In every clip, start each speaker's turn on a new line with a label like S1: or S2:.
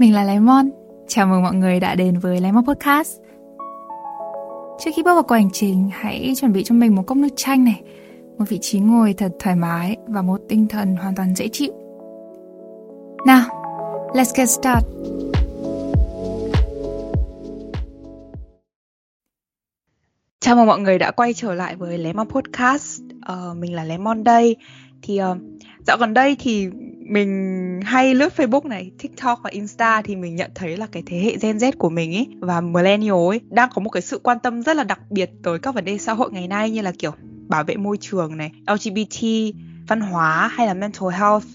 S1: Mình là Lemon. Chào mừng mọi người đã đến với Lemon Podcast. Trước khi bước vào cuộc hành trình, hãy chuẩn bị cho mình một cốc nước chanh này, một vị trí ngồi thật thoải mái và một tinh thần hoàn toàn dễ chịu. Nào, let's get started.
S2: Chào mừng mọi người đã quay trở lại với Lemon Podcast. Uh, mình là Lemon đây. Thì uh, dạo gần đây thì mình hay lướt Facebook này, TikTok và Insta thì mình nhận thấy là cái thế hệ Gen Z của mình ấy và millennial ấy đang có một cái sự quan tâm rất là đặc biệt tới các vấn đề xã hội ngày nay như là kiểu bảo vệ môi trường này, LGBT, văn hóa hay là mental health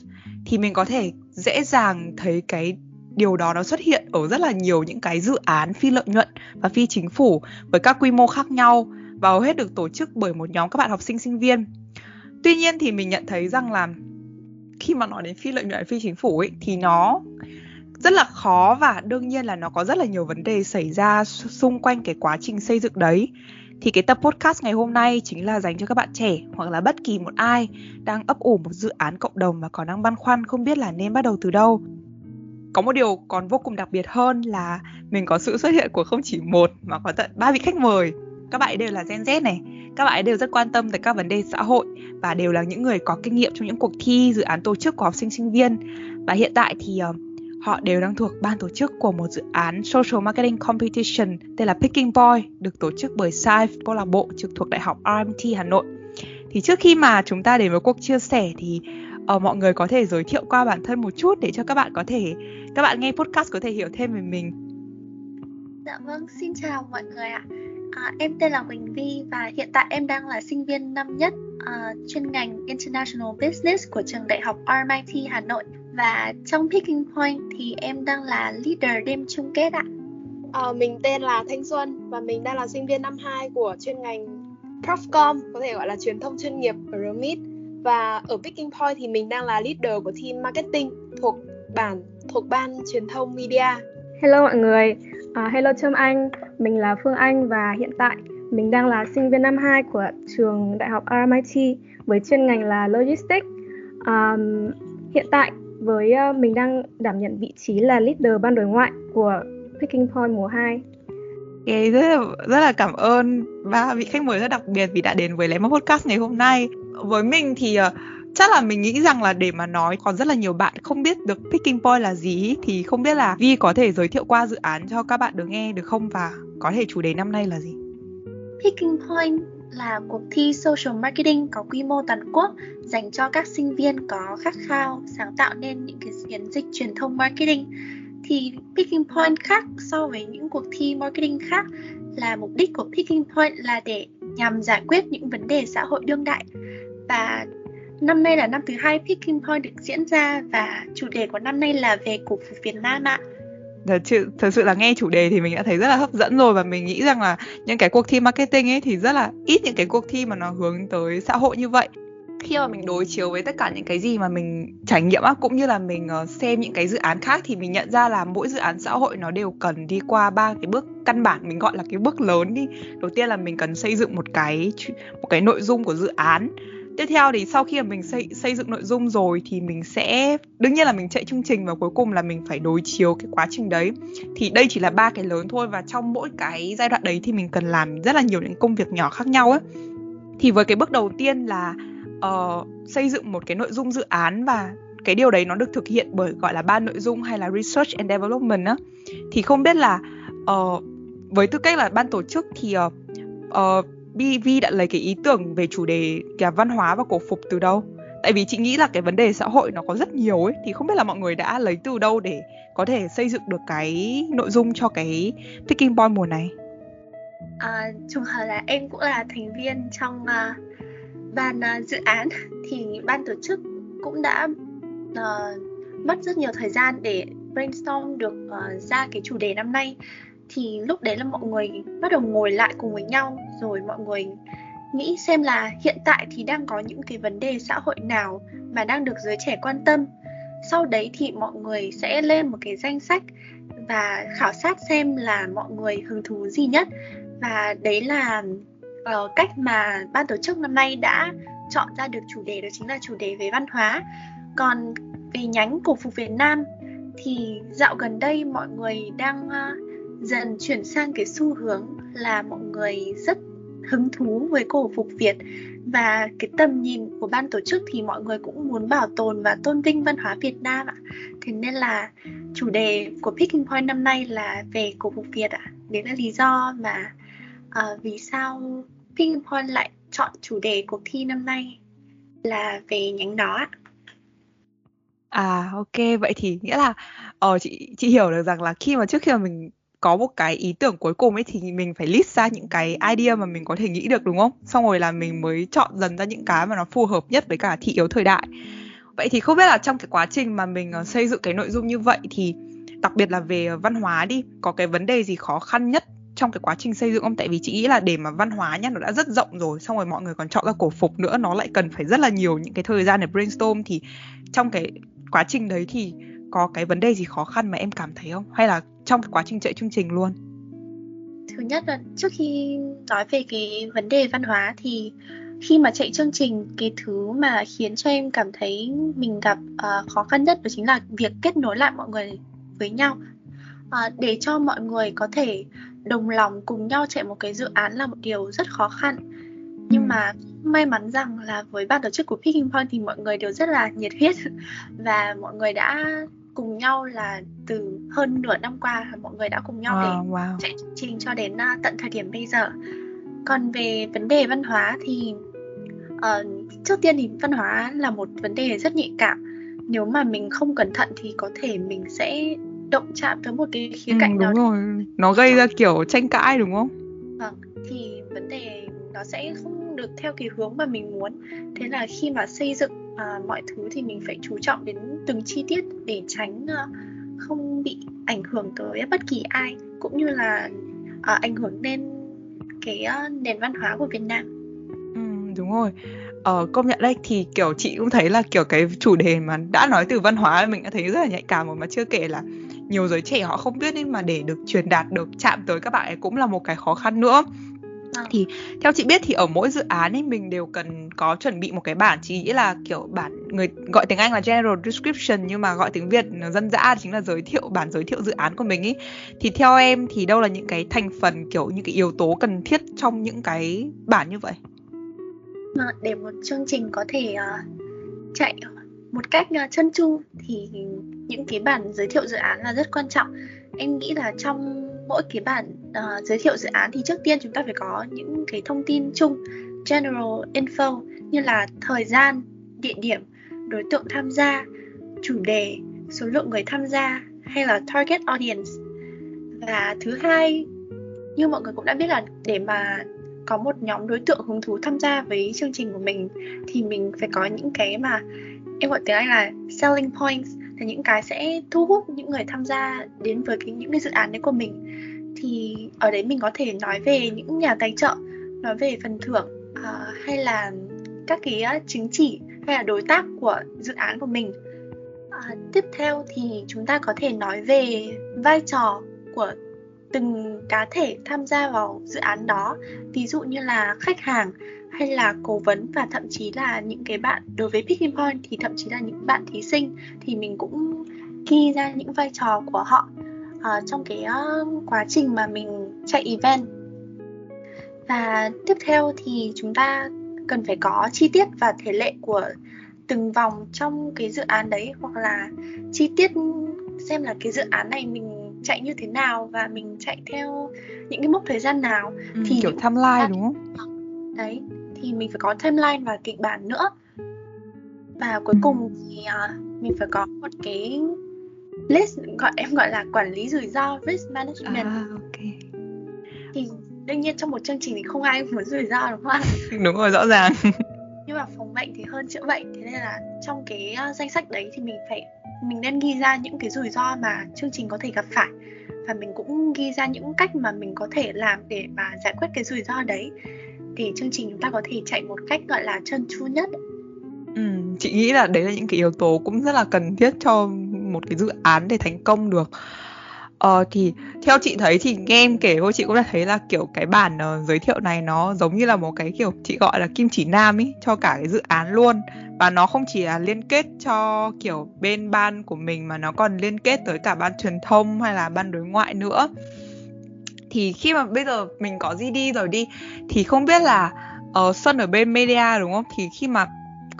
S2: thì mình có thể dễ dàng thấy cái điều đó nó xuất hiện ở rất là nhiều những cái dự án phi lợi nhuận và phi chính phủ với các quy mô khác nhau và hầu hết được tổ chức bởi một nhóm các bạn học sinh sinh viên. Tuy nhiên thì mình nhận thấy rằng là khi mà nói đến phi lợi nhuận phi chính phủ ấy, thì nó rất là khó và đương nhiên là nó có rất là nhiều vấn đề xảy ra xung quanh cái quá trình xây dựng đấy. Thì cái tập podcast ngày hôm nay chính là dành cho các bạn trẻ hoặc là bất kỳ một ai đang ấp ủ một dự án cộng đồng và còn đang băn khoăn không biết là nên bắt đầu từ đâu. Có một điều còn vô cùng đặc biệt hơn là mình có sự xuất hiện của không chỉ một mà có tận ba vị khách mời. Các bạn ấy đều là Gen Z này, các bạn ấy đều rất quan tâm tới các vấn đề xã hội và đều là những người có kinh nghiệm trong những cuộc thi dự án tổ chức của học sinh sinh viên và hiện tại thì uh, họ đều đang thuộc ban tổ chức của một dự án Social Marketing Competition tên là Picking Boy được tổ chức bởi SAIF câu lạc bộ trực thuộc Đại học rmt Hà Nội. Thì trước khi mà chúng ta đến với cuộc chia sẻ thì uh, mọi người có thể giới thiệu qua bản thân một chút để cho các bạn có thể các bạn nghe podcast có thể hiểu thêm về mình.
S3: Dạ vâng, xin chào mọi người ạ. À, em tên là Quỳnh Vi và hiện tại em đang là sinh viên năm nhất uh, chuyên ngành International Business của trường đại học RMIT Hà Nội và trong Picking Point thì em đang là leader đêm chung kết ạ.
S4: À, mình tên là Thanh Xuân và mình đang là sinh viên năm 2 của chuyên ngành Profcom có thể gọi là truyền thông chuyên nghiệp ở RMIT và ở Picking Point thì mình đang là leader của team marketing thuộc bản thuộc ban truyền thông media.
S5: Hello mọi người, À, hello Trâm Anh, mình là Phương Anh và hiện tại mình đang là sinh viên năm 2 của trường Đại học RMIT với chuyên ngành là Logistics. Um, hiện tại với uh, mình đang đảm nhận vị trí là leader ban đối ngoại của Picking Point mùa 2.
S2: Okay, rất là rất là cảm ơn ba vị khách mời rất đặc biệt vì đã đến với Lemon Podcast ngày hôm nay. Với mình thì uh, chắc là mình nghĩ rằng là để mà nói còn rất là nhiều bạn không biết được picking point là gì thì không biết là Vi có thể giới thiệu qua dự án cho các bạn được nghe được không và có thể chủ đề năm nay là gì?
S3: Picking point là cuộc thi social marketing có quy mô toàn quốc dành cho các sinh viên có khát khao sáng tạo nên những cái chiến dịch truyền thông marketing thì Picking Point khác so với những cuộc thi marketing khác là mục đích của Picking Point là để nhằm giải quyết những vấn đề xã hội đương đại và Năm nay là năm thứ hai Picking Point được diễn ra và chủ đề của năm nay là về cổ phục Việt Nam ạ.
S2: Thật sự, thật sự là nghe chủ đề thì mình đã thấy rất là hấp dẫn rồi và mình nghĩ rằng là những cái cuộc thi marketing ấy thì rất là ít những cái cuộc thi mà nó hướng tới xã hội như vậy khi mà mình đối chiếu với tất cả những cái gì mà mình trải nghiệm á cũng như là mình ờ, xem những cái dự án khác thì mình nhận ra là mỗi dự án xã hội nó đều cần đi qua ba cái bước căn bản mình gọi là cái bước lớn đi đầu tiên là mình cần xây dựng một cái một cái nội dung của dự án tiếp theo thì sau khi mà mình xây xây dựng nội dung rồi thì mình sẽ đương nhiên là mình chạy chương trình và cuối cùng là mình phải đối chiếu cái quá trình đấy. Thì đây chỉ là ba cái lớn thôi và trong mỗi cái giai đoạn đấy thì mình cần làm rất là nhiều những công việc nhỏ khác nhau ấy. Thì với cái bước đầu tiên là uh, xây dựng một cái nội dung dự án và cái điều đấy nó được thực hiện bởi gọi là ban nội dung hay là research and development á. Thì không biết là uh, với tư cách là ban tổ chức thì uh, uh, Vi đã lấy cái ý tưởng về chủ đề cả văn hóa và cổ phục từ đâu? Tại vì chị nghĩ là cái vấn đề xã hội nó có rất nhiều ấy thì không biết là mọi người đã lấy từ đâu để có thể xây dựng được cái nội dung cho cái Picking Boy mùa này.
S3: À, trùng hợp là em cũng là thành viên trong uh, ban uh, dự án thì ban tổ chức cũng đã uh, mất rất nhiều thời gian để brainstorm được uh, ra cái chủ đề năm nay thì lúc đấy là mọi người bắt đầu ngồi lại cùng với nhau rồi mọi người nghĩ xem là hiện tại thì đang có những cái vấn đề xã hội nào mà đang được giới trẻ quan tâm. Sau đấy thì mọi người sẽ lên một cái danh sách và khảo sát xem là mọi người hứng thú gì nhất. Và đấy là uh, cách mà ban tổ chức năm nay đã chọn ra được chủ đề đó chính là chủ đề về văn hóa. Còn về nhánh cổ phục Việt Nam thì dạo gần đây mọi người đang uh, dần chuyển sang cái xu hướng là mọi người rất hứng thú với cổ phục Việt và cái tầm nhìn của ban tổ chức thì mọi người cũng muốn bảo tồn và tôn vinh văn hóa Việt Nam ạ. Thế nên là chủ đề của Picking Point năm nay là về cổ phục Việt ạ. Đấy là lý do mà uh, vì sao Picking Point lại chọn chủ đề cuộc thi năm nay là về nhánh đó ạ.
S2: À ok vậy thì nghĩa là ờ chị chị hiểu được rằng là khi mà trước khi mà mình có một cái ý tưởng cuối cùng ấy thì mình phải list ra những cái idea mà mình có thể nghĩ được đúng không? Xong rồi là mình mới chọn dần ra những cái mà nó phù hợp nhất với cả thị yếu thời đại. Vậy thì không biết là trong cái quá trình mà mình ờ, xây dựng cái nội dung như vậy thì đặc biệt là về ờ, văn hóa đi, có cái vấn đề gì khó khăn nhất trong cái quá trình xây dựng không? Tại vì chị nghĩ là để mà văn hóa nhá nó đã rất rộng rồi, xong rồi mọi người còn chọn ra cổ phục nữa, nó lại cần phải rất là nhiều những cái thời gian để brainstorm thì trong cái quá trình đấy thì có cái vấn đề gì khó khăn mà em cảm thấy không? Hay là trong quá trình chạy chương trình luôn?
S3: Thứ nhất là trước khi nói về cái vấn đề văn hóa thì khi mà chạy chương trình cái thứ mà khiến cho em cảm thấy mình gặp uh, khó khăn nhất đó chính là việc kết nối lại mọi người với nhau uh, để cho mọi người có thể đồng lòng cùng nhau chạy một cái dự án là một điều rất khó khăn nhưng ừ. mà may mắn rằng là với ban tổ chức của Picking Point thì mọi người đều rất là nhiệt huyết và mọi người đã cùng nhau là từ hơn nửa năm qua mọi người đã cùng nhau wow, để wow. chạy chương trình cho đến uh, tận thời điểm bây giờ. Còn về vấn đề văn hóa thì uh, trước tiên thì văn hóa là một vấn đề rất nhạy cảm. Nếu mà mình không cẩn thận thì có thể mình sẽ động chạm tới một cái khía cạnh
S2: ừ, đúng nào rồi. Nó gây ra kiểu tranh cãi đúng không?
S3: Vâng thì vấn đề nó sẽ không được theo cái hướng mà mình muốn. Thế là khi mà xây dựng à, mọi thứ thì mình phải chú trọng đến từng chi tiết để tránh à, không bị ảnh hưởng tới bất kỳ ai cũng như là à, ảnh hưởng đến cái uh, nền văn hóa của Việt Nam.
S2: Ừ, đúng rồi. Ờ, công nhận đây thì kiểu chị cũng thấy là kiểu cái chủ đề mà đã nói từ văn hóa mình đã thấy rất là nhạy cảm rồi mà chưa kể là nhiều giới trẻ họ không biết nên mà để được truyền đạt được chạm tới các bạn ấy cũng là một cái khó khăn nữa thì theo chị biết thì ở mỗi dự án ấy mình đều cần có chuẩn bị một cái bản. Chỉ nghĩ là kiểu bản người gọi tiếng Anh là general description nhưng mà gọi tiếng Việt dân dã chính là giới thiệu bản giới thiệu dự án của mình ấy. Thì theo em thì đâu là những cái thành phần kiểu những cái yếu tố cần thiết trong những cái bản như vậy?
S3: Để một chương trình có thể uh, chạy một cách uh, chân chu thì những cái bản giới thiệu dự án là rất quan trọng. Em nghĩ là trong mỗi cái bản uh, giới thiệu dự án thì trước tiên chúng ta phải có những cái thông tin chung general info như là thời gian địa điểm đối tượng tham gia chủ đề số lượng người tham gia hay là target audience. Và thứ hai như mọi người cũng đã biết là để mà có một nhóm đối tượng hứng thú tham gia với chương trình của mình thì mình phải có những cái mà em gọi tiếng Anh là selling points là những cái sẽ thu hút những người tham gia đến với cái những cái dự án đấy của mình. Thì ở đấy mình có thể nói về những nhà tài trợ nói về phần thưởng uh, hay là các cái à, chứng chỉ hay là đối tác của dự án của mình. Uh, tiếp theo thì chúng ta có thể nói về vai trò của từng cá thể tham gia vào dự án đó ví dụ như là khách hàng hay là cố vấn và thậm chí là những cái bạn đối với Picking Point thì thậm chí là những bạn thí sinh thì mình cũng ghi ra những vai trò của họ uh, trong cái uh, quá trình mà mình chạy event. Và tiếp theo thì chúng ta cần phải có chi tiết và thể lệ của từng vòng trong cái dự án đấy hoặc là chi tiết xem là cái dự án này mình chạy như thế nào và mình chạy theo những cái mốc thời gian nào
S2: ừ, thì kiểu timeline đúng không?
S3: Đấy, thì mình phải có timeline và kịch bản nữa. Và cuối ừ. cùng thì uh, mình phải có một cái list gọi em gọi là quản lý rủi ro risk management.
S2: À, ok.
S3: Thì đương nhiên trong một chương trình thì không ai muốn rủi ro đúng không
S2: đúng rồi rõ ràng.
S3: Nhưng mà phòng bệnh thì hơn chữa bệnh thế nên là trong cái uh, danh sách đấy thì mình phải mình nên ghi ra những cái rủi ro mà chương trình có thể gặp phải. Và mình cũng ghi ra những cách mà mình có thể làm để mà giải quyết cái rủi ro đấy. Để chương trình chúng ta có thể chạy một cách gọi là chân chu nhất.
S2: Ừ, chị nghĩ là đấy là những cái yếu tố cũng rất là cần thiết cho một cái dự án để thành công được. Ờ thì theo chị thấy thì nghe em kể thôi chị cũng đã thấy là kiểu cái bản uh, giới thiệu này nó giống như là một cái kiểu chị gọi là kim chỉ nam ý cho cả cái dự án luôn. Và nó không chỉ là liên kết cho kiểu bên ban của mình mà nó còn liên kết tới cả ban truyền thông hay là ban đối ngoại nữa. Thì khi mà bây giờ mình có GD rồi đi thì không biết là ờ, uh, Xuân ở bên media đúng không? Thì khi mà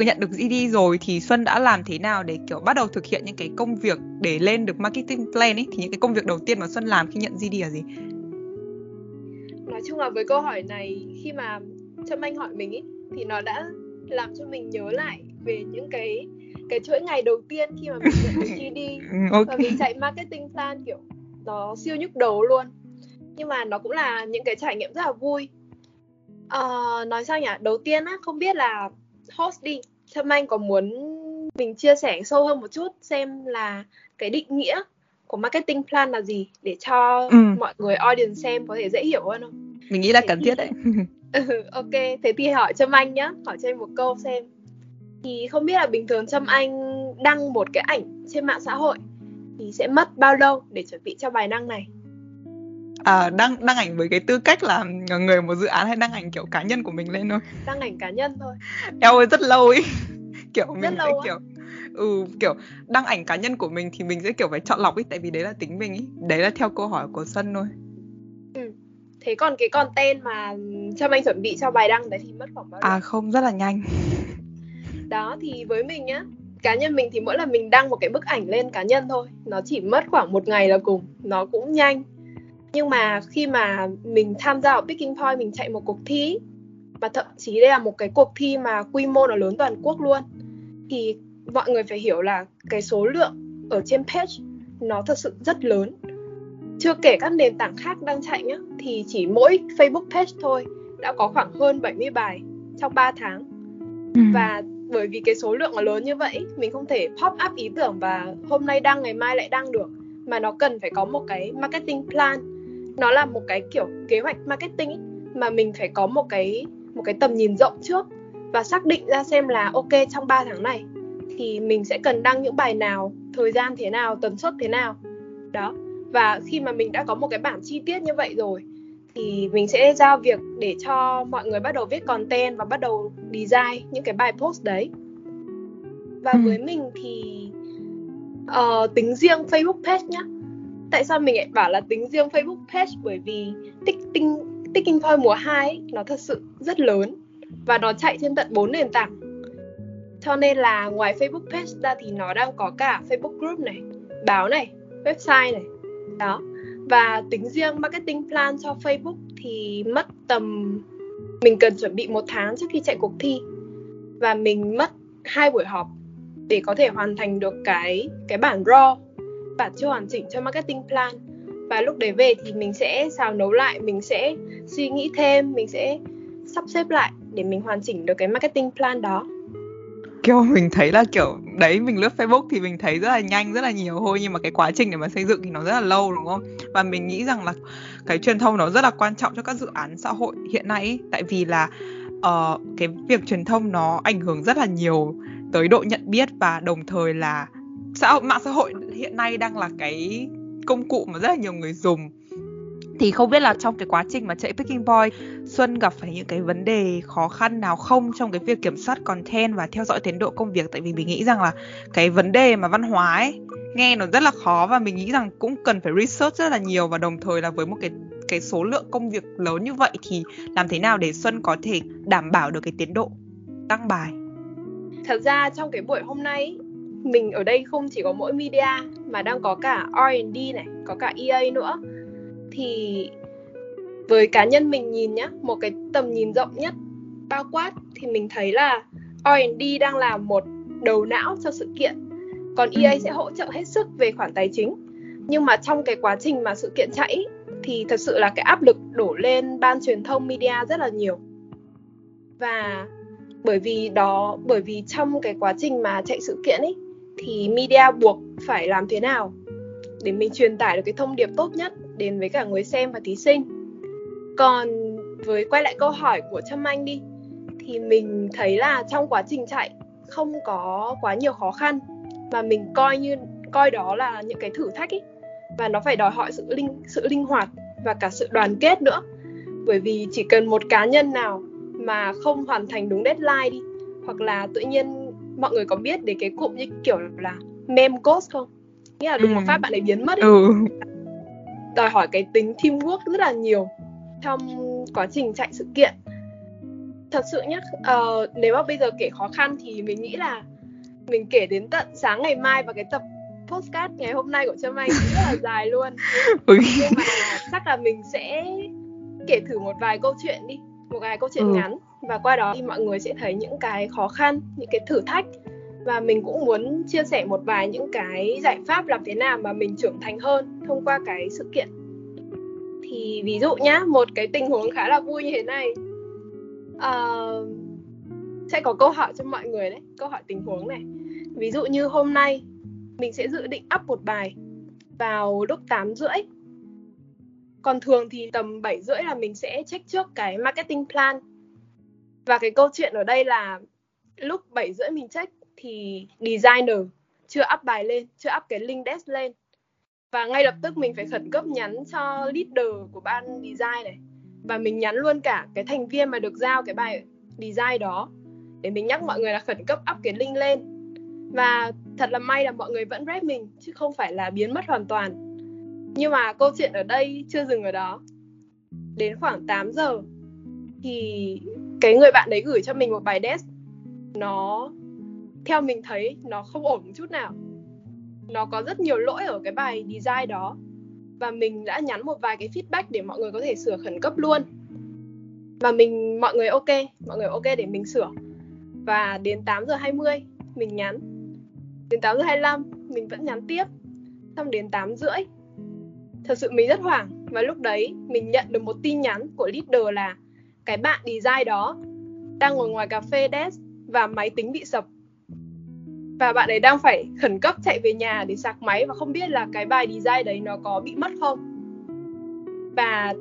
S2: nhận được GD rồi thì Xuân đã làm thế nào để kiểu bắt đầu thực hiện những cái công việc để lên được marketing plan ấy? Thì những cái công việc đầu tiên mà Xuân làm khi nhận GD là gì?
S4: Nói chung là với câu hỏi này khi mà Trâm Anh hỏi mình ấy thì nó đã làm cho mình nhớ lại về những cái cái chuỗi ngày đầu tiên khi mà mình nhận được GD ừ, okay. và mình chạy marketing plan kiểu nó siêu nhức đầu luôn. Nhưng mà nó cũng là những cái trải nghiệm rất là vui. Uh, nói sao nhỉ? Đầu tiên á không biết là host đi Trâm Anh có muốn mình chia sẻ sâu hơn một chút xem là cái định nghĩa của marketing plan là gì để cho ừ. mọi người audience xem có thể dễ hiểu hơn không?
S2: Mình nghĩ là cần thiết đấy.
S4: ừ, ok, thế thì hỏi Trâm Anh nhá, hỏi cho em một câu xem. Thì không biết là bình thường Trâm Anh đăng một cái ảnh trên mạng xã hội thì sẽ mất bao lâu để chuẩn bị cho bài đăng này?
S2: À, đăng đăng ảnh với cái tư cách là người một dự án hay đăng ảnh kiểu cá nhân của mình lên thôi?
S4: Đăng ảnh cá nhân thôi.
S2: Eo ơi rất lâu ấy kiểu mình rất sẽ lâu kiểu ừ kiểu đăng ảnh cá nhân của mình thì mình sẽ kiểu phải chọn lọc ấy tại vì đấy là tính mình ấy đấy là theo câu hỏi của sân thôi.
S4: Ừ. thế còn cái content mà cho anh chuẩn bị cho bài đăng đấy thì mất khoảng bao
S2: lâu? à không rất là nhanh.
S4: Đó thì với mình nhá cá nhân mình thì mỗi lần mình đăng một cái bức ảnh lên cá nhân thôi nó chỉ mất khoảng một ngày là cùng. Nó cũng nhanh nhưng mà khi mà mình tham gia ở Picking Point mình chạy một cuộc thi và thậm chí đây là một cái cuộc thi mà quy mô nó lớn toàn quốc luôn thì mọi người phải hiểu là cái số lượng ở trên page nó thật sự rất lớn. Chưa kể các nền tảng khác đang chạy nhá thì chỉ mỗi Facebook page thôi đã có khoảng hơn 70 bài trong 3 tháng. Ừ. và bởi vì cái số lượng nó lớn như vậy mình không thể pop up ý tưởng và hôm nay đăng ngày mai lại đăng được mà nó cần phải có một cái marketing plan nó là một cái kiểu kế hoạch marketing ý, mà mình phải có một cái một cái tầm nhìn rộng trước và xác định ra xem là ok trong 3 tháng này thì mình sẽ cần đăng những bài nào, thời gian thế nào, tần suất thế nào. Đó. Và khi mà mình đã có một cái bản chi tiết như vậy rồi thì mình sẽ giao việc để cho mọi người bắt đầu viết content và bắt đầu design những cái bài post đấy. Và ừ. với mình thì uh, tính riêng Facebook page nhá tại sao mình lại bảo là tính riêng Facebook page? Bởi vì ticking ticking point mùa 2 ấy, nó thật sự rất lớn và nó chạy trên tận 4 nền tảng. Cho nên là ngoài Facebook page ra thì nó đang có cả Facebook group này báo này website này. Đó. Và tính riêng marketing plan cho Facebook thì mất tầm mình cần chuẩn bị một tháng trước khi chạy cuộc thi. Và mình mất hai buổi họp để có thể hoàn thành được cái cái bản raw bản chưa hoàn chỉnh cho marketing plan. Và lúc đấy về thì mình sẽ xào nấu lại mình sẽ suy nghĩ thêm mình sẽ sắp xếp lại để mình hoàn chỉnh được cái marketing plan đó.
S2: Kiểu mình thấy là kiểu đấy mình lướt Facebook thì mình thấy rất là nhanh rất là nhiều. Thôi nhưng mà cái quá trình để mà xây dựng thì nó rất là lâu đúng không? Và mình nghĩ rằng là cái truyền thông nó rất là quan trọng cho các dự án xã hội hiện nay ấy. tại vì là uh, cái việc truyền thông nó ảnh hưởng rất là nhiều tới độ nhận biết và đồng thời là xã hội, mạng xã hội hiện nay đang là cái công cụ mà rất là nhiều người dùng. Thì không biết là trong cái quá trình mà chạy Picking Boy Xuân gặp phải những cái vấn đề khó khăn nào không trong cái việc kiểm soát content và theo dõi tiến độ công việc? Tại vì mình nghĩ rằng là cái vấn đề mà văn hóa ấy, nghe nó rất là khó và mình nghĩ rằng cũng cần phải research rất là nhiều và đồng thời là với một cái cái số lượng công việc lớn như vậy thì làm thế nào để Xuân có thể đảm bảo được cái tiến độ đăng bài?
S4: Thật ra trong cái buổi hôm nay mình ở đây không chỉ có mỗi media mà đang có cả R&D này, có cả EA nữa. Thì với cá nhân mình nhìn nhá, một cái tầm nhìn rộng nhất bao quát thì mình thấy là R&D đang là một đầu não cho sự kiện. Còn EA sẽ hỗ trợ hết sức về khoản tài chính. Nhưng mà trong cái quá trình mà sự kiện chạy thì thật sự là cái áp lực đổ lên ban truyền thông media rất là nhiều. Và bởi vì đó bởi vì trong cái quá trình mà chạy sự kiện ấy thì media buộc phải làm thế nào để mình truyền tải được cái thông điệp tốt nhất đến với cả người xem và thí sinh? Còn với quay lại câu hỏi của trâm anh đi, thì mình thấy là trong quá trình chạy không có quá nhiều khó khăn và mình coi như, coi đó là những cái thử thách ấy và nó phải đòi hỏi sự linh sự linh hoạt và cả sự đoàn kết nữa. Bởi vì chỉ cần một cá nhân nào mà không hoàn thành đúng deadline đi, hoặc là tự nhiên mọi người có biết để cái cụm như kiểu là mem ghost không nghĩa là đúng ừ. một phát bạn ấy biến mất ấy. Ừ. đòi hỏi cái tính teamwork rất là nhiều trong quá trình chạy sự kiện thật sự nhé uh, nếu mà bây giờ kể khó khăn thì mình nghĩ là mình kể đến tận sáng ngày mai và cái tập postcard ngày hôm nay của Trâm Anh rất là dài luôn ừ. nhưng mà chắc là mình sẽ kể thử một vài câu chuyện đi một vài câu chuyện ừ. ngắn và qua đó thì mọi người sẽ thấy những cái khó khăn những cái thử thách. Và mình cũng muốn chia sẻ một vài những cái giải pháp làm thế nào mà mình trưởng thành hơn thông qua cái sự kiện. Thì ví dụ nhá một cái tình huống khá là vui như thế này. Uh, sẽ có câu hỏi cho mọi người đấy câu hỏi tình huống này. Ví dụ như hôm nay mình sẽ dự định up một bài vào lúc 8 rưỡi. Còn thường thì tầm 7 rưỡi là mình sẽ check trước cái marketing plan và cái câu chuyện ở đây là lúc 7 rưỡi mình check thì designer chưa up bài lên, chưa up cái link desk lên. Và ngay lập tức mình phải khẩn cấp nhắn cho leader của ban design này. Và mình nhắn luôn cả cái thành viên mà được giao cái bài design đó, để mình nhắc mọi người là khẩn cấp up cái link lên. Và thật là may là mọi người vẫn rep mình, chứ không phải là biến mất hoàn toàn. Nhưng mà câu chuyện ở đây chưa dừng ở đó. Đến khoảng 8 giờ thì cái người bạn đấy gửi cho mình một bài desk, nó, theo mình thấy, nó không ổn một chút nào. Nó có rất nhiều lỗi ở cái bài design đó và mình đã nhắn một vài cái feedback để mọi người có thể sửa khẩn cấp luôn. Và mình, mọi người ok, mọi người ok để mình sửa. Và đến 8 giờ 20 mình nhắn. Đến 8 giờ 25 mình vẫn nhắn tiếp. Xong đến 8 rưỡi, thật sự mình rất hoảng. Và lúc đấy, mình nhận được một tin nhắn của leader là cái bạn design đó đang ngồi ngoài cà phê desk và máy tính bị sập. Và bạn ấy đang phải khẩn cấp chạy về nhà để sạc máy và không biết là cái bài design đấy nó có bị mất không. Và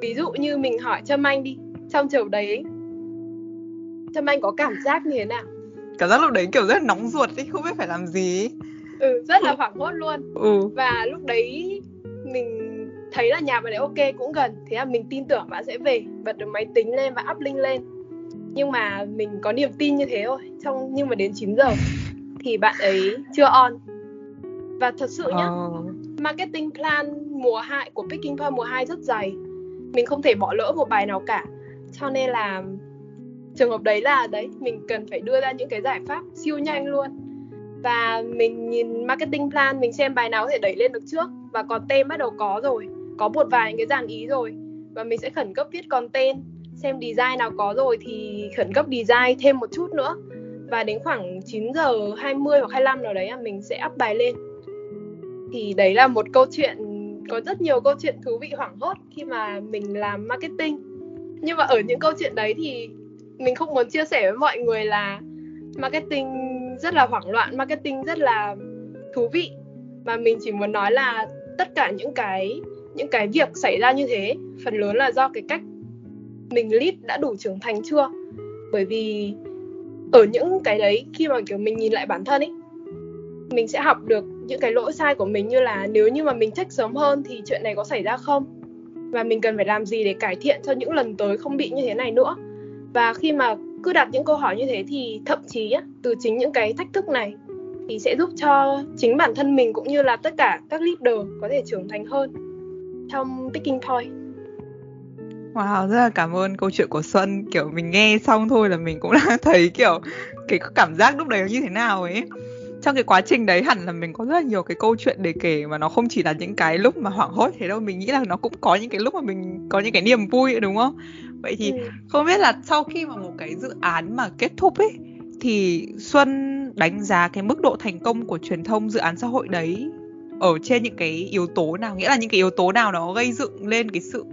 S4: ví dụ như mình hỏi Trâm Anh đi trong trường đấy Trâm Anh có cảm giác như thế nào?
S2: Cảm giác lúc đấy kiểu rất nóng ruột ấy không biết phải làm gì
S4: ừ rất là hoảng hốt luôn. Ừ. và lúc đấy mình thấy là nhà bạn ấy ok cũng gần thế là mình tin tưởng bạn sẽ về bật được máy tính lên và up link lên. Nhưng mà mình có niềm tin như thế thôi trong nhưng mà đến 9 giờ thì bạn ấy chưa on. Và thật sự nhá oh. marketing plan mùa 2 của Picking Point mùa 2 rất dày. Mình không thể bỏ lỡ một bài nào cả. Cho nên là trường hợp đấy là đấy mình cần phải đưa ra những cái giải pháp siêu nhanh luôn. Và mình nhìn marketing plan mình xem bài nào có thể đẩy lên được trước. Và còn tên bắt đầu có rồi có một vài những cái dàn ý rồi. Và mình sẽ khẩn cấp viết còn tên xem design nào có rồi thì khẩn cấp design thêm một chút nữa. Và đến khoảng 9 giờ 20 hoặc 25 nào đấy là mình sẽ up bài lên. Thì đấy là một câu chuyện, có rất nhiều câu chuyện thú vị hoảng hốt khi mà mình làm marketing. Nhưng mà ở những câu chuyện đấy thì mình không muốn chia sẻ với mọi người là marketing rất là hoảng loạn, marketing rất là thú vị. Mà mình chỉ muốn nói là tất cả những cái những cái việc xảy ra như thế. Phần lớn là do cái cách mình lead đã đủ trưởng thành chưa? Bởi vì ở những cái đấy khi mà kiểu mình nhìn lại bản thân ấy mình sẽ học được những cái lỗi sai của mình như là nếu như mà mình trách sớm hơn thì chuyện này có xảy ra không? Và mình cần phải làm gì để cải thiện cho những lần tới không bị như thế này nữa? Và khi mà cứ đặt những câu hỏi như thế thì thậm chí á, từ chính những cái thách thức này thì sẽ giúp cho chính bản thân mình cũng như là tất cả các leader có thể trưởng thành hơn trong picking point
S2: Wow, rất là cảm ơn câu chuyện của Xuân. Kiểu mình nghe xong thôi là mình cũng đã thấy kiểu cái cảm giác lúc đấy như thế nào ấy. Trong cái quá trình đấy hẳn là mình có rất là nhiều cái câu chuyện để kể mà nó không chỉ là những cái lúc mà hoảng hốt thế đâu. Mình nghĩ là nó cũng có những cái lúc mà mình có những cái niềm vui đúng không? Vậy thì ừ. không biết là sau khi mà một cái dự án mà kết thúc ấy thì Xuân đánh giá cái mức độ thành công của truyền thông dự án xã hội đấy ở trên những cái yếu tố nào nghĩa là những cái yếu tố nào nó gây dựng lên cái sự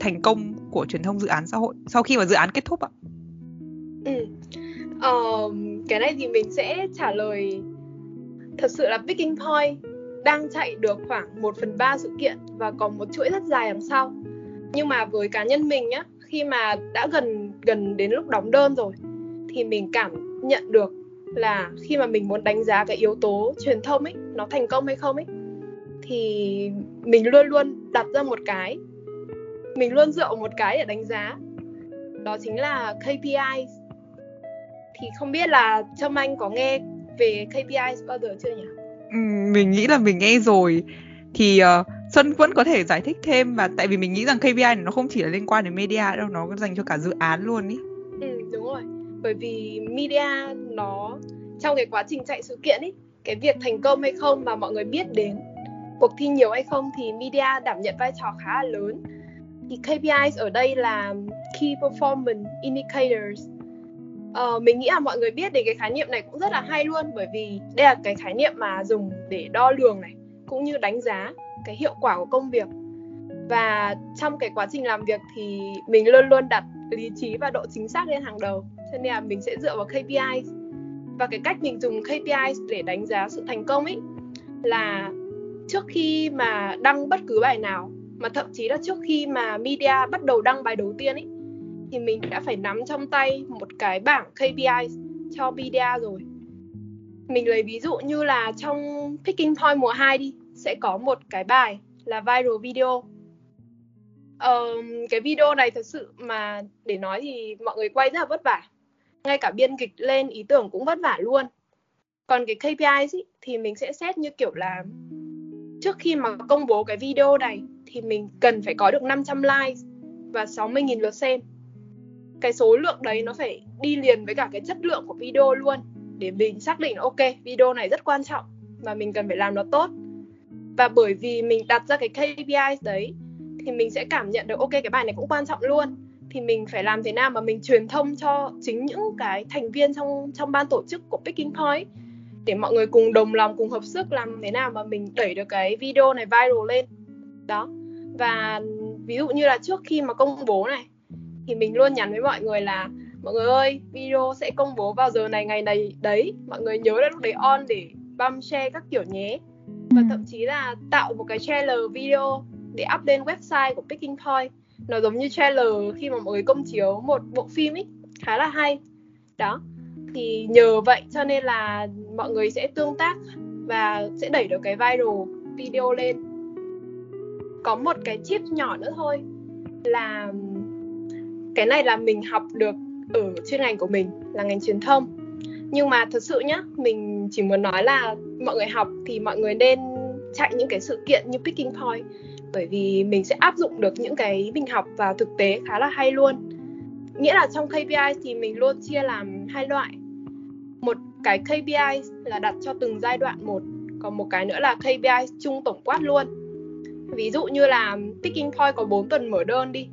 S2: thành công của truyền thông dự án xã hội sau khi mà dự án kết thúc ạ?
S4: Ừ. Uh, cái này thì mình sẽ trả lời thật sự là Picking Point đang chạy được khoảng 1 phần 3 sự kiện và còn một chuỗi rất dài đằng sau. Nhưng mà với cá nhân mình nhá, khi mà đã gần gần đến lúc đóng đơn rồi thì mình cảm nhận được là khi mà mình muốn đánh giá cái yếu tố truyền thông ấy nó thành công hay không ấy thì mình luôn luôn đặt ra một cái. Mình luôn dựa một cái để đánh giá. Đó chính là KPI thì không biết là Trâm Anh có nghe về KPI bao giờ chưa nhỉ?
S2: Ừ, mình nghĩ là mình nghe rồi. Thì uh, Xuân vẫn có thể giải thích thêm và tại vì mình nghĩ rằng KPI này nó không chỉ là liên quan đến media đâu nó dành cho cả dự án luôn ý.
S4: Ừ đúng rồi. Bởi vì media nó trong cái quá trình chạy sự kiện ý cái việc thành công hay không và mọi người biết đến cuộc thi nhiều hay không thì media đảm nhận vai trò khá là lớn. Thì KPIs ở đây là Key Performance Indicators. Uh, mình nghĩ là mọi người biết đến cái khái niệm này cũng rất là hay luôn bởi vì đây là cái khái niệm mà dùng để đo lường này cũng như đánh giá cái hiệu quả của công việc. Và trong cái quá trình làm việc thì mình luôn luôn đặt lý trí và độ chính xác lên hàng đầu cho nên là mình sẽ dựa vào KPIs và cái cách mình dùng KPIs để đánh giá sự thành công ấy là trước khi mà đăng bất cứ bài nào mà thậm chí là trước khi mà media bắt đầu đăng bài đầu tiên ấy thì mình đã phải nắm trong tay một cái bảng KPI cho media rồi. Mình lấy ví dụ như là trong Picking Point mùa 2 đi sẽ có một cái bài là viral video. Uh, cái video này thật sự mà để nói thì mọi người quay rất là vất vả. Ngay cả biên kịch lên ý tưởng cũng vất vả luôn. Còn cái KPI thì mình sẽ xét như kiểu là trước khi mà công bố cái video này thì mình cần phải có được 500 like và 60.000 lượt xem. Cái số lượng đấy nó phải đi liền với cả cái chất lượng của video luôn. Để mình xác định, ok, video này rất quan trọng và mình cần phải làm nó tốt. Và bởi vì mình đặt ra cái KPI đấy, thì mình sẽ cảm nhận được, ok, cái bài này cũng quan trọng luôn. Thì mình phải làm thế nào mà mình truyền thông cho chính những cái thành viên trong trong ban tổ chức của Picking Point? Để mọi người cùng đồng lòng cùng hợp sức làm thế nào mà mình đẩy được cái video này viral lên. Đó. Và ví dụ như là trước khi mà công bố này thì mình luôn nhắn với mọi người là mọi người ơi video sẽ công bố vào giờ này ngày này đấy. Mọi người nhớ là lúc đấy on để băm share các kiểu nhé. Và thậm chí là tạo một cái trailer video để up lên website của Picking Point. Nó giống như trailer khi mà mọi người công chiếu một bộ phim ấy. Khá là hay. Đó thì nhờ vậy cho nên là mọi người sẽ tương tác và sẽ đẩy được cái viral video lên. Có một cái tip nhỏ nữa thôi, là cái này là mình học được ở chuyên ngành của mình, là ngành truyền thông. Nhưng mà thật sự nhá, mình chỉ muốn nói là mọi người học thì mọi người nên chạy những cái sự kiện như picking point, bởi vì mình sẽ áp dụng được những cái mình học vào thực tế khá là hay luôn. Nghĩa là trong KPI thì mình luôn chia làm hai loại một cái KPI là đặt cho từng giai đoạn một còn một cái nữa là KPI chung tổng quát luôn. Ví dụ như là picking point có 4 tuần mở đơn đi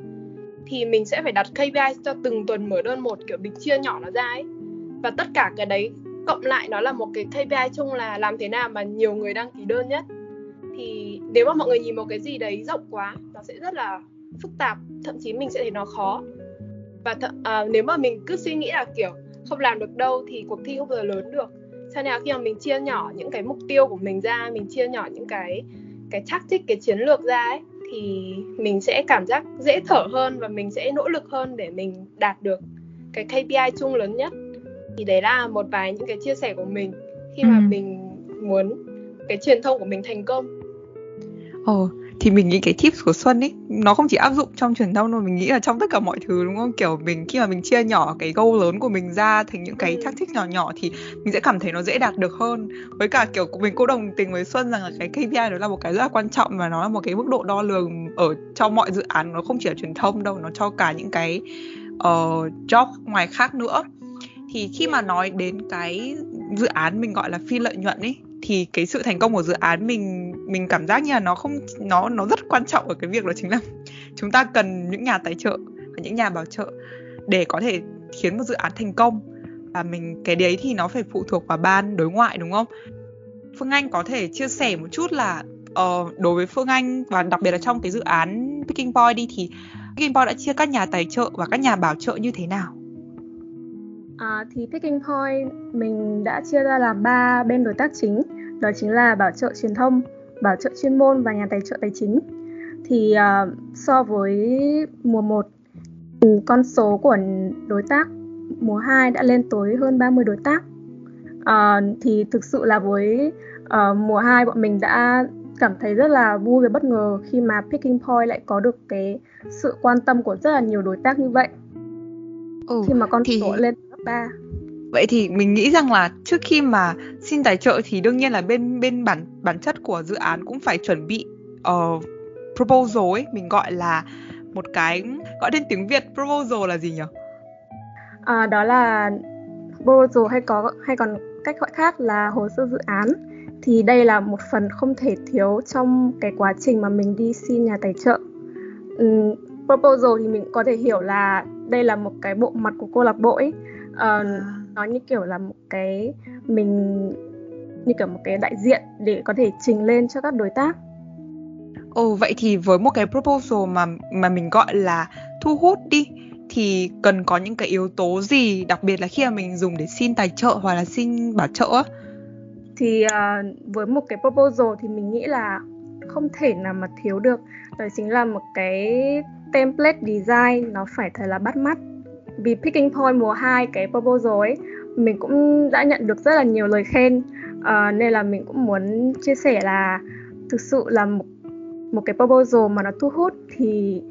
S4: thì mình sẽ phải đặt KPI cho từng tuần mở đơn một kiểu mình chia nhỏ nó ra ấy. Và tất cả cái đấy cộng lại nó là một cái KPI chung là làm thế nào mà nhiều người đăng ký đơn nhất. Thì nếu mà mọi người nhìn một cái gì đấy rộng quá nó sẽ rất là phức tạp thậm chí mình sẽ thấy nó khó. Và th- à, nếu mà mình cứ suy nghĩ là kiểu không làm được đâu thì cuộc thi không bao giờ lớn được. Cho nên là khi mà mình chia nhỏ những cái mục tiêu của mình ra mình chia nhỏ những cái cái tactic cái chiến lược ra ấy thì mình sẽ cảm giác dễ thở hơn và mình sẽ nỗ lực hơn để mình đạt được cái KPI chung lớn nhất. Thì đấy là một vài những cái chia sẻ của mình khi mà ừ. mình muốn cái truyền thông của mình thành công.
S2: Ồ, thì mình nghĩ cái tips của Xuân ấy nó không chỉ áp dụng trong truyền thông đâu, mình nghĩ là trong tất cả mọi thứ đúng không? Kiểu mình khi mà mình chia nhỏ cái goal lớn của mình ra thành những cái ừ. tactic nhỏ nhỏ thì mình sẽ cảm thấy nó dễ đạt được hơn. Với cả kiểu mình cũng đồng tình với Xuân rằng là cái KPI đó là một cái rất là quan trọng và nó là một cái mức độ đo lường ở trong mọi dự án nó không chỉ là truyền thông đâu, nó cho cả những cái uh, job ngoài khác nữa. Thì khi mà nói đến cái dự án mình gọi là phi lợi nhuận ấy thì cái sự thành công của dự án mình mình cảm giác như là nó không nó nó rất quan trọng ở cái việc đó chính là chúng ta cần những nhà tài trợ và những nhà bảo trợ để có thể khiến một dự án thành công và mình cái đấy thì nó phải phụ thuộc vào ban đối ngoại đúng không Phương Anh có thể chia sẻ một chút là uh, đối với Phương Anh và đặc biệt là trong cái dự án Picking Point đi thì Picking Point đã chia các nhà tài trợ và các nhà bảo trợ như thế nào?
S5: À, thì Picking Point mình đã chia ra làm ba bên đối tác chính đó chính là bảo trợ truyền thông, bảo trợ chuyên môn và nhà tài trợ tài chính. Thì uh, so với mùa 1 con số của đối tác mùa 2 đã lên tới hơn 30 đối tác. Uh, thì thực sự là với uh, mùa 2 bọn mình đã cảm thấy rất là vui và bất ngờ khi mà Picking Point lại có được cái sự quan tâm của rất là nhiều đối tác như vậy. Ừ, khi mà con thì... số lên 3.
S2: Vậy thì mình nghĩ rằng là trước khi mà xin tài trợ thì đương nhiên là bên bên bản bản chất của dự án cũng phải chuẩn bị uh, proposal ấy, mình gọi là một cái gọi tên tiếng Việt proposal là gì nhỉ?
S5: À, đó là proposal hay có hay còn cách gọi khác là hồ sơ dự án thì đây là một phần không thể thiếu trong cái quá trình mà mình đi xin nhà tài trợ. Um, proposal thì mình có thể hiểu là đây là một cái bộ mặt của câu lạc bộ ấy. Uh, nó như kiểu là một cái mình như kiểu một cái đại diện để có thể trình lên cho các đối tác.
S2: Ồ vậy thì với một cái proposal mà mà mình gọi là thu hút đi thì cần có những cái yếu tố gì đặc biệt là khi mà mình dùng để xin tài trợ hoặc là xin bảo trợ á?
S5: Thì uh, với một cái proposal thì mình nghĩ là không thể nào mà thiếu được đó chính là một cái template design nó phải thật là bắt mắt vì Picking Point mùa 2 cái proposal ấy mình cũng đã nhận được rất là nhiều lời khen. Uh, nên là mình cũng muốn chia sẻ là thực sự là một một cái proposal mà nó thu hút thì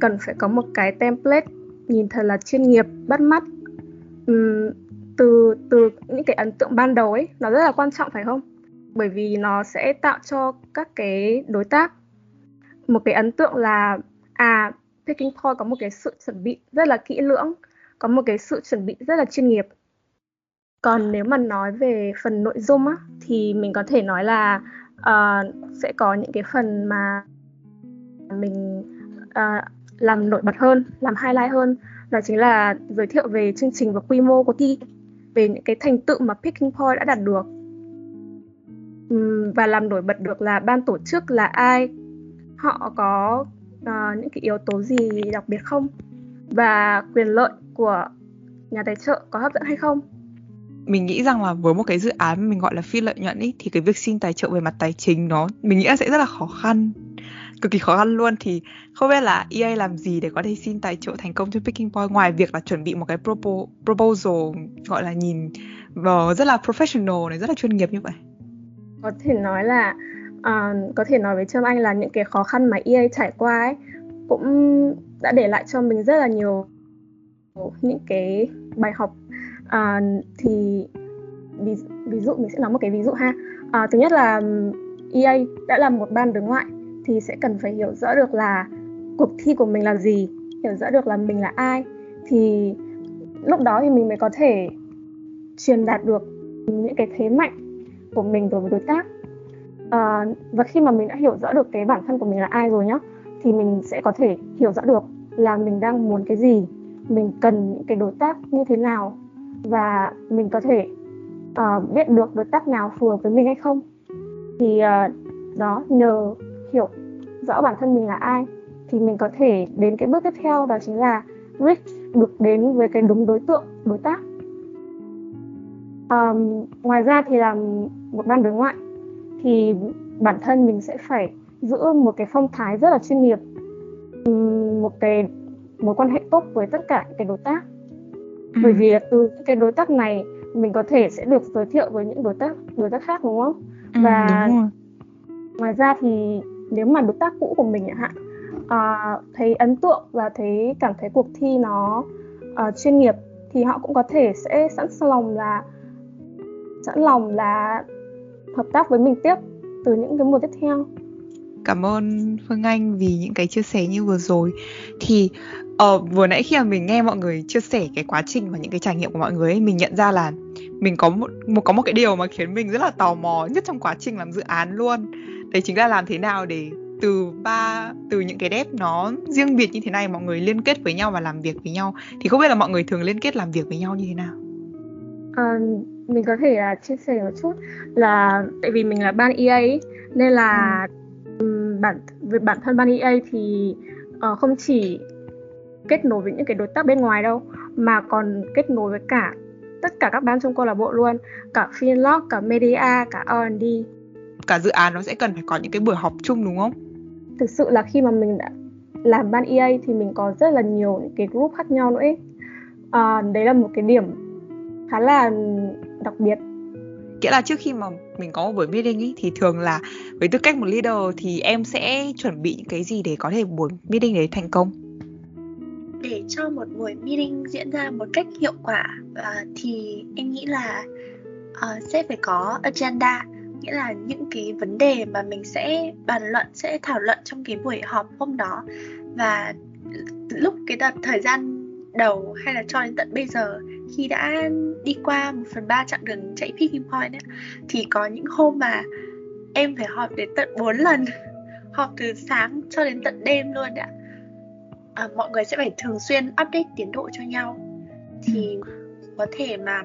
S5: cần phải có một cái template nhìn thật là chuyên nghiệp bắt mắt. Um, từ từ những cái ấn tượng ban đầu ấy nó rất là quan trọng phải không? Bởi vì nó sẽ tạo cho các cái đối tác một cái ấn tượng là à Picking Point có một cái sự chuẩn bị rất là kỹ lưỡng có một cái sự chuẩn bị rất là chuyên nghiệp. Còn nếu mà nói về phần nội dung á thì mình có thể nói là uh, sẽ có những cái phần mà mình uh, làm nổi bật hơn làm highlight hơn. Đó chính là giới thiệu về chương trình và quy mô của thi về những cái thành tựu mà Picking Point đã đạt được. Um, và làm nổi bật được là ban tổ chức là ai họ có uh, những cái yếu tố gì đặc biệt không và quyền lợi của nhà tài trợ có hấp dẫn hay không?
S2: Mình nghĩ rằng là với một cái dự án mình gọi là phi lợi nhuận ý thì cái việc xin tài trợ về mặt tài chính nó mình nghĩ là sẽ rất là khó khăn cực kỳ khó khăn luôn. Thì không biết là EA làm gì để có thể xin tài trợ thành công cho Picking Point ngoài việc là chuẩn bị một cái propo- proposal gọi là nhìn vào rất là professional này rất là chuyên nghiệp như vậy.
S5: Có thể nói là uh, có thể nói với Trâm Anh là những cái khó khăn mà EA trải qua ấy cũng đã để lại cho mình rất là nhiều những cái bài học. À, thì ví, ví dụ mình sẽ nói một cái ví dụ ha. À, thứ nhất là EA đã là một ban đối ngoại thì sẽ cần phải hiểu rõ được là cuộc thi của mình là gì hiểu rõ được là mình là ai. Thì lúc đó thì mình mới có thể truyền đạt được những cái thế mạnh của mình đối với đối tác. À, và khi mà mình đã hiểu rõ được cái bản thân của mình là ai rồi nhá thì mình sẽ có thể hiểu rõ được là mình đang muốn cái gì mình cần những cái đối tác như thế nào và mình có thể uh, biết được đối tác nào phù hợp với mình hay không. Thì uh, đó nhờ hiểu rõ bản thân mình là ai thì mình có thể đến cái bước tiếp theo đó chính là reach được đến với cái đúng đối tượng đối tác. Um, ngoài ra thì làm một ban đối ngoại thì bản thân mình sẽ phải giữ một cái phong thái rất là chuyên nghiệp. Một cái mối quan hệ tốt với tất cả những cái đối tác. Ừ. bởi vì từ cái đối tác này mình có thể sẽ được giới thiệu với những đối tác đối tác khác đúng không? Ừ, và đúng ngoài ra thì nếu mà đối tác cũ của mình chẳng hạn à, thấy ấn tượng và thấy cảm thấy cuộc thi nó uh, chuyên nghiệp thì họ cũng có thể sẽ sẵn lòng là sẵn lòng là hợp tác với mình tiếp từ những cái mùa tiếp theo.
S2: Cảm ơn Phương Anh vì những cái chia sẻ như vừa rồi. Thì uh, vừa nãy khi mà mình nghe mọi người chia sẻ cái quá trình và những cái trải nghiệm của mọi người ấy, mình nhận ra là mình có một, một có một cái điều mà khiến mình rất là tò mò nhất trong quá trình làm dự án luôn. Đấy chính là làm thế nào để từ ba từ những cái dev nó riêng biệt như thế này mọi người liên kết với nhau và làm việc với nhau. Thì không biết là mọi người thường liên kết làm việc với nhau như thế nào?
S5: À, mình có thể là chia sẻ một chút là tại vì mình là ban EA ấy, nên là ừ. bản về bản thân ban EA thì uh, không chỉ kết nối với những cái đối tác bên ngoài đâu mà còn kết nối với cả tất cả các ban trong câu lạc bộ luôn cả Finlock, cả Media, cả R&D
S2: cả dự án nó sẽ cần phải có những cái buổi họp chung đúng không?
S5: Thực sự là khi mà mình đã làm ban EA thì mình có rất là nhiều những cái group khác nhau nữa ấy. À, đấy là một cái điểm khá là đặc biệt
S2: nghĩa là trước khi mà mình có một buổi meeting ý, thì thường là với tư cách một leader thì em sẽ chuẩn bị những cái gì để có thể buổi meeting đấy thành công
S3: để cho một buổi meeting diễn ra một cách hiệu quả uh, thì em nghĩ là uh, sẽ phải có agenda nghĩa là những cái vấn đề mà mình sẽ bàn luận sẽ thảo luận trong cái buổi họp hôm đó. Và lúc cái đợt thời gian đầu hay là cho đến tận bây giờ khi đã đi qua một phần ba chặng đường chạy picking point ấy, thì có những hôm mà em phải họp đến tận 4 lần họp từ sáng cho đến tận đêm luôn ạ à, mọi người sẽ phải thường xuyên update tiến độ cho nhau thì có thể mà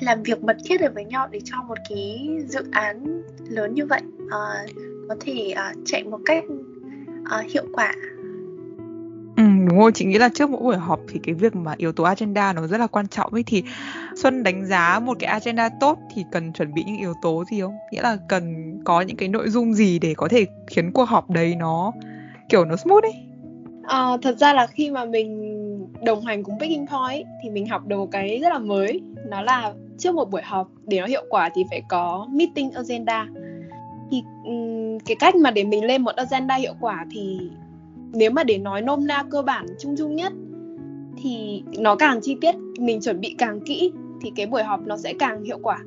S3: làm việc mật thiết được với nhau để cho một cái dự án lớn như vậy uh, có thể uh, chạy một cách uh, hiệu quả
S2: Ừ, đúng rồi, chị nghĩ là trước mỗi buổi họp thì cái việc mà yếu tố agenda nó rất là quan trọng ấy thì Xuân đánh giá một cái agenda tốt thì cần chuẩn bị những yếu tố gì không? Nghĩa là cần có những cái nội dung gì để có thể khiến cuộc họp đấy nó kiểu nó smooth ấy.
S4: À, thật ra là khi mà mình đồng hành cùng Picking Point thì mình học được một cái rất là mới. Nó là trước một buổi họp để nó hiệu quả thì phải có meeting agenda. Thì um, cái cách mà để mình lên một agenda hiệu quả thì nếu mà để nói nôm na cơ bản chung chung nhất thì nó càng chi tiết mình chuẩn bị càng kỹ thì cái buổi họp nó sẽ càng hiệu quả.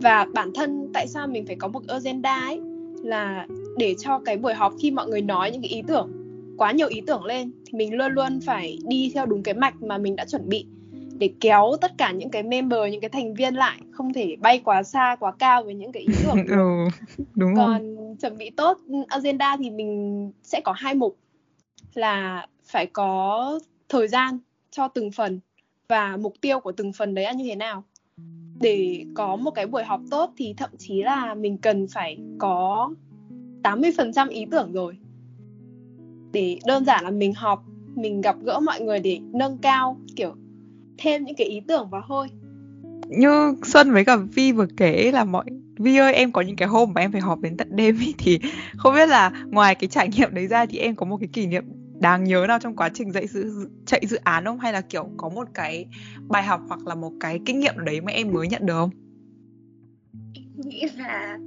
S4: Và bản thân tại sao mình phải có một agenda ấy là để cho cái buổi họp khi mọi người nói những cái ý tưởng quá nhiều ý tưởng lên thì mình luôn luôn phải đi theo đúng cái mạch mà mình đã chuẩn bị để kéo tất cả những cái member những cái thành viên lại không thể bay quá xa quá cao với những cái ý tưởng
S2: ừ, đúng
S4: còn rồi. chuẩn bị tốt agenda thì mình sẽ có hai mục là phải có thời gian cho từng phần và mục tiêu của từng phần đấy là như thế nào. Để có một cái buổi họp tốt thì thậm chí là mình cần phải có 80% ý tưởng rồi để đơn giản là mình họp mình gặp gỡ mọi người để nâng cao kiểu thêm những cái ý tưởng vào thôi
S2: như Xuân với cả Vi vừa kể là mọi Vi ơi em có những cái hôm mà em phải họp đến tận đêm ý, thì không biết là ngoài cái trải nghiệm đấy ra thì em có một cái kỷ niệm đáng nhớ nào trong quá trình dạy dự chạy dự án không hay là kiểu có một cái bài học hoặc là một cái kinh nghiệm đấy mà em mới nhận được không?
S3: Em nghĩ là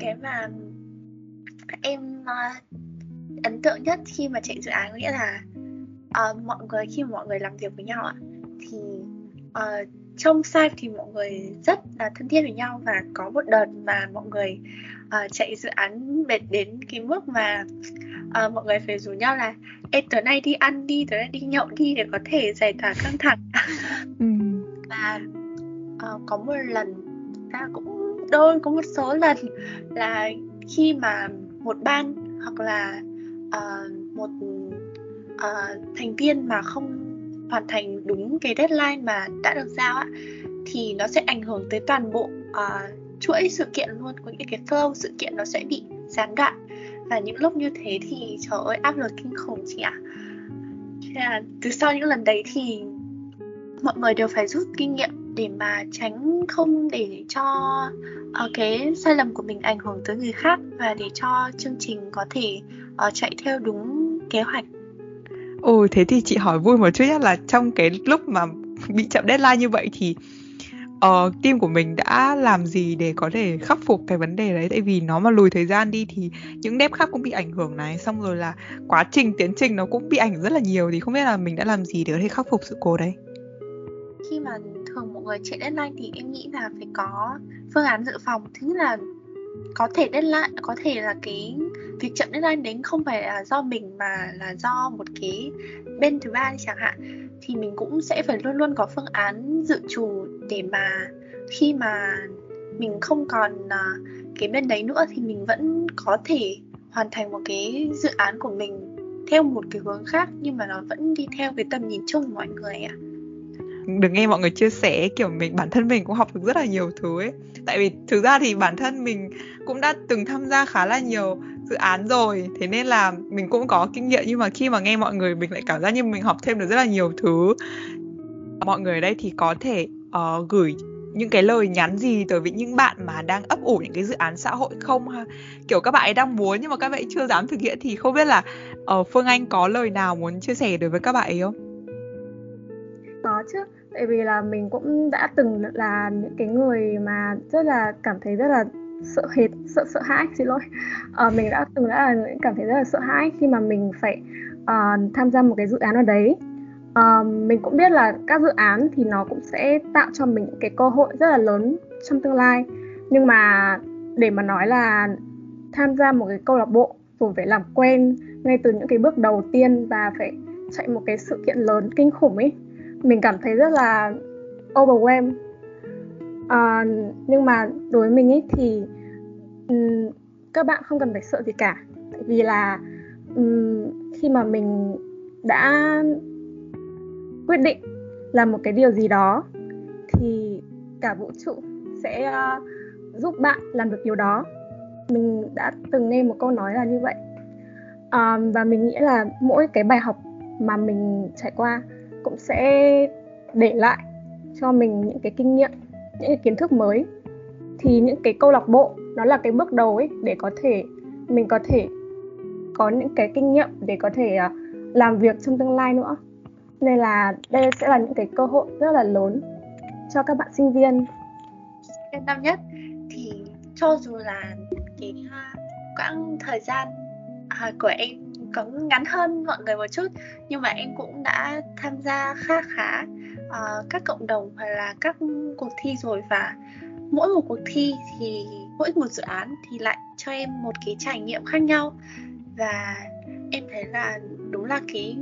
S3: cái mà em uh, ấn tượng nhất khi mà chạy dự án nghĩa là uh, mọi người khi mà mọi người làm việc với nhau ạ thì uh, trong site thì mọi người rất là thân thiết với nhau và có một đợt mà mọi người uh, chạy dự án mệt đến cái mức mà uh, mọi người phải rủ nhau là Ê tối nay đi ăn đi, tối nay đi nhậu đi để có thể giải tỏa căng thẳng ừ. Và uh, có một lần ta cũng đôi có một số lần là khi mà một ban hoặc là uh, một uh, thành viên mà không hoàn thành đúng cái deadline mà đã được giao á thì nó sẽ ảnh hưởng tới toàn bộ uh, chuỗi sự kiện luôn có những cái flow sự kiện nó sẽ bị gián đoạn và những lúc như thế thì trời ơi áp lực kinh khủng chị ạ à. từ sau những lần đấy thì mọi người đều phải rút kinh nghiệm để mà tránh không để cho uh, cái sai lầm của mình ảnh hưởng tới người khác và để cho chương trình có thể uh, chạy theo đúng kế hoạch.
S2: Ồ thế thì chị hỏi vui một chút nhé là trong cái lúc mà bị chậm deadline như vậy thì uh, team của mình đã làm gì để có thể khắc phục cái vấn đề đấy? Tại vì nó mà lùi thời gian đi thì những dev khác cũng bị ảnh hưởng này xong rồi là quá trình tiến trình nó cũng bị ảnh hưởng rất là nhiều thì không biết là mình đã làm gì để có thể khắc phục sự cố đấy?
S3: Khi mà thường mọi người chạy deadline thì em nghĩ là phải có phương án dự phòng. Thứ nhất là có thể deadline có thể là cái cái chậm deadline đến không phải là do mình mà là do một cái bên thứ ba chẳng hạn thì mình cũng sẽ phải luôn luôn có phương án dự trù để mà khi mà mình không còn uh, cái bên đấy nữa thì mình vẫn có thể hoàn thành một cái dự án của mình theo một cái hướng khác nhưng mà nó vẫn đi theo cái tầm nhìn chung của mọi người ạ. À
S2: được nghe mọi người chia sẻ kiểu mình bản thân mình cũng học được rất là nhiều thứ ấy. Tại vì thực ra thì bản thân mình cũng đã từng tham gia khá là nhiều dự án rồi thế nên là mình cũng có kinh nghiệm. Nhưng mà khi mà nghe mọi người mình lại cảm giác như mình học thêm được rất là nhiều thứ. Mọi người ở đây thì có thể uh, gửi những cái lời nhắn gì tới với những bạn mà đang ấp ủ những cái dự án xã hội không ha? Kiểu các bạn ấy đang muốn nhưng mà các bạn ấy chưa dám thực hiện thì không biết là uh, phương anh có lời nào muốn chia sẻ đối với các bạn ấy không?
S5: Có chứ tại vì là mình cũng đã từng là những cái người mà rất là cảm thấy rất là sợ hệt sợ sợ hãi xin lỗi. À, mình đã từng đã là cảm thấy rất là sợ hãi khi mà mình phải uh, tham gia một cái dự án ở đấy. Uh, mình cũng biết là các dự án thì nó cũng sẽ tạo cho mình những cái cơ hội rất là lớn trong tương lai. Nhưng mà để mà nói là tham gia một cái câu lạc bộ rồi phải làm quen ngay từ những cái bước đầu tiên và phải chạy một cái sự kiện lớn kinh khủng ấy mình cảm thấy rất là overwhelmed. À, nhưng mà đối với mình ấy thì um, các bạn không cần phải sợ gì cả. Tại vì là um, khi mà mình đã quyết định làm một cái điều gì đó thì cả vũ trụ sẽ uh, giúp bạn làm được điều đó. Mình đã từng nghe một câu nói là như vậy. Um, và mình nghĩ là mỗi cái bài học mà mình trải qua cũng sẽ để lại cho mình những cái kinh nghiệm, những cái kiến thức mới. Thì những cái câu lạc bộ, nó là cái bước đầu ấy, để có thể, mình có thể có những cái kinh nghiệm để có thể à, làm việc trong tương lai nữa. Nên là đây sẽ là những cái cơ hội rất là lớn cho các bạn sinh viên.
S3: Yên tâm nhất. Thì cho dù là cái à, quãng thời gian à, của em có ngắn hơn mọi người một chút. Nhưng mà em cũng đã tham gia khá khá uh, các cộng đồng hoặc là các cuộc thi rồi. Và mỗi một cuộc thi thì mỗi một dự án thì lại cho em một cái trải nghiệm khác nhau. Và em thấy là đúng là cái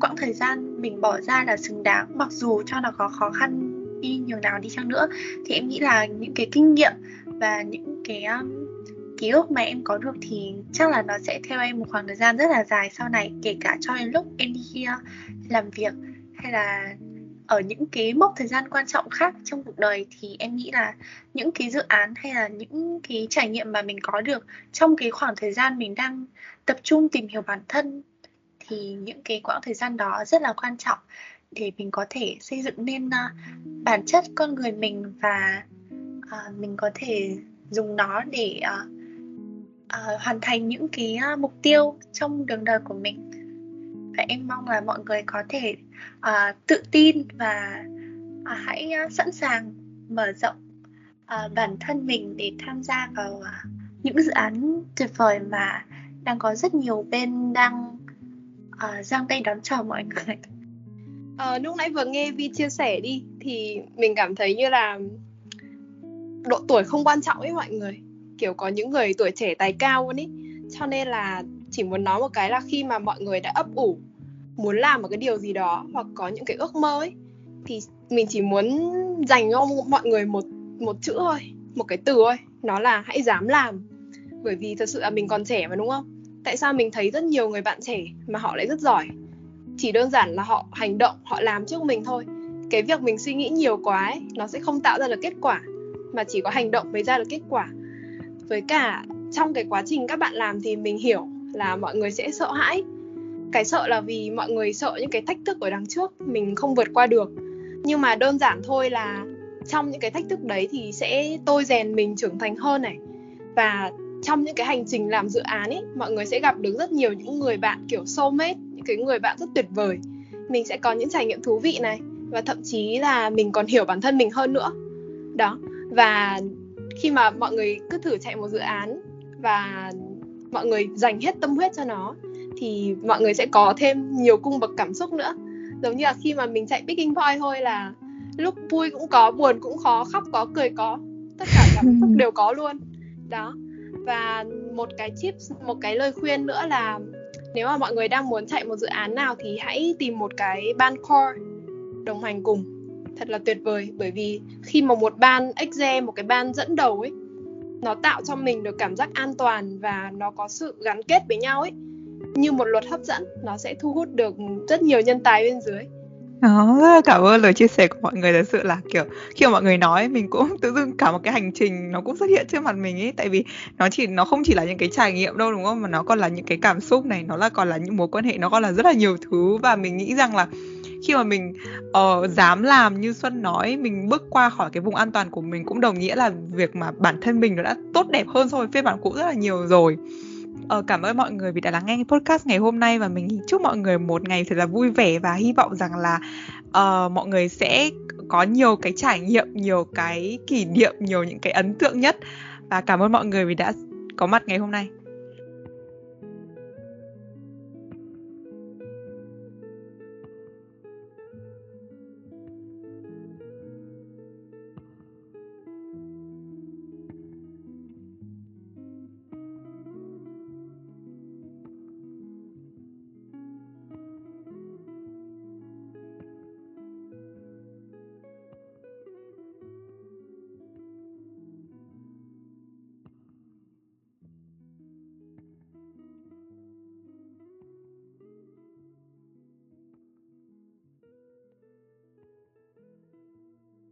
S3: quãng thời gian mình bỏ ra là xứng đáng. Mặc dù cho nó có khó khăn đi nhiều nào đi chăng nữa thì em nghĩ là những cái kinh nghiệm và những cái um, ký ức mà em có được thì chắc là nó sẽ theo em một khoảng thời gian rất là dài sau này kể cả cho đến lúc em đi kia làm việc hay là ở những cái mốc thời gian quan trọng khác trong cuộc đời thì em nghĩ là những cái dự án hay là những cái trải nghiệm mà mình có được trong cái khoảng thời gian mình đang tập trung tìm hiểu bản thân thì những cái quãng thời gian đó rất là quan trọng để mình có thể xây dựng nên uh, bản chất con người mình và uh, mình có thể dùng nó để uh, uh, hoàn thành những cái uh, mục tiêu trong đường đời của mình. Và em mong là mọi người có thể uh, tự tin và uh, hãy uh, sẵn sàng mở rộng uh, bản thân mình để tham gia vào uh, những dự án tuyệt vời mà đang có rất nhiều bên đang uh, giang tay đón chào mọi người.
S4: À, lúc nãy vừa nghe Vi chia sẻ đi thì mình cảm thấy như là độ tuổi không quan trọng ấy mọi người kiểu có những người tuổi trẻ tài cao luôn ý. Cho nên là chỉ muốn nói một cái là khi mà mọi người đã ấp ủ muốn làm một cái điều gì đó hoặc có những cái ước mơ ấy thì mình chỉ muốn dành cho mọi người một một chữ thôi một cái từ thôi nó là hãy dám làm. Bởi vì thật sự là mình còn trẻ mà đúng không? Tại sao mình thấy rất nhiều người bạn trẻ mà họ lại rất giỏi? Chỉ đơn giản là họ hành động họ làm trước mình thôi. Cái việc mình suy nghĩ nhiều quá ấy, nó sẽ không tạo ra được kết quả mà chỉ có hành động mới ra được kết quả với cả trong cái quá trình các bạn làm thì mình hiểu là mọi người sẽ sợ hãi. Cái sợ là vì mọi người sợ những cái thách thức ở đằng trước mình không vượt qua được. Nhưng mà đơn giản thôi là trong những cái thách thức đấy thì sẽ tôi rèn mình trưởng thành hơn này. Và trong những cái hành trình làm dự án ấy mọi người sẽ gặp được rất nhiều những người bạn kiểu soulmate những cái người bạn rất tuyệt vời. Mình sẽ có những trải nghiệm thú vị này và thậm chí là mình còn hiểu bản thân mình hơn nữa. Đó. Và khi mà mọi người cứ thử chạy một dự án và mọi người dành hết tâm huyết cho nó thì mọi người sẽ có thêm nhiều cung bậc cảm xúc nữa. Giống như là khi mà mình chạy picking point thôi là lúc vui cũng có buồn cũng khó khóc có cười có tất cả cảm xúc đều có luôn. Đó. Và một cái tip một cái lời khuyên nữa là nếu mà mọi người đang muốn chạy một dự án nào thì hãy tìm một cái ban core đồng hành cùng thật là tuyệt vời bởi vì khi mà một ban exe một cái ban dẫn đầu ấy nó tạo cho mình được cảm giác an toàn và nó có sự gắn kết với nhau ấy như một luật hấp dẫn nó sẽ thu hút được rất nhiều nhân tài bên dưới.
S2: Đó, cảm ơn lời chia sẻ của mọi người. Thật sự là kiểu khi mà mọi người nói mình cũng tự dưng cả một cái hành trình nó cũng xuất hiện trước mặt mình ấy. Tại vì nó chỉ nó không chỉ là những cái trải nghiệm đâu đúng không? Mà nó còn là những cái cảm xúc này nó là còn là những mối quan hệ nó còn là rất là nhiều thứ. Và mình nghĩ rằng là khi mà mình uh, dám làm như Xuân nói mình bước qua khỏi cái vùng an toàn của mình cũng đồng nghĩa là việc mà bản thân mình nó đã tốt đẹp hơn so với phiên bản cũ rất là nhiều rồi. Ờ, cảm ơn mọi người vì đã lắng nghe podcast ngày hôm nay và mình chúc mọi người một ngày thật là vui vẻ và hy vọng rằng là uh, mọi người sẽ có nhiều cái trải nghiệm nhiều cái kỷ niệm nhiều những cái ấn tượng nhất. Và cảm ơn mọi người vì đã có mặt ngày hôm nay.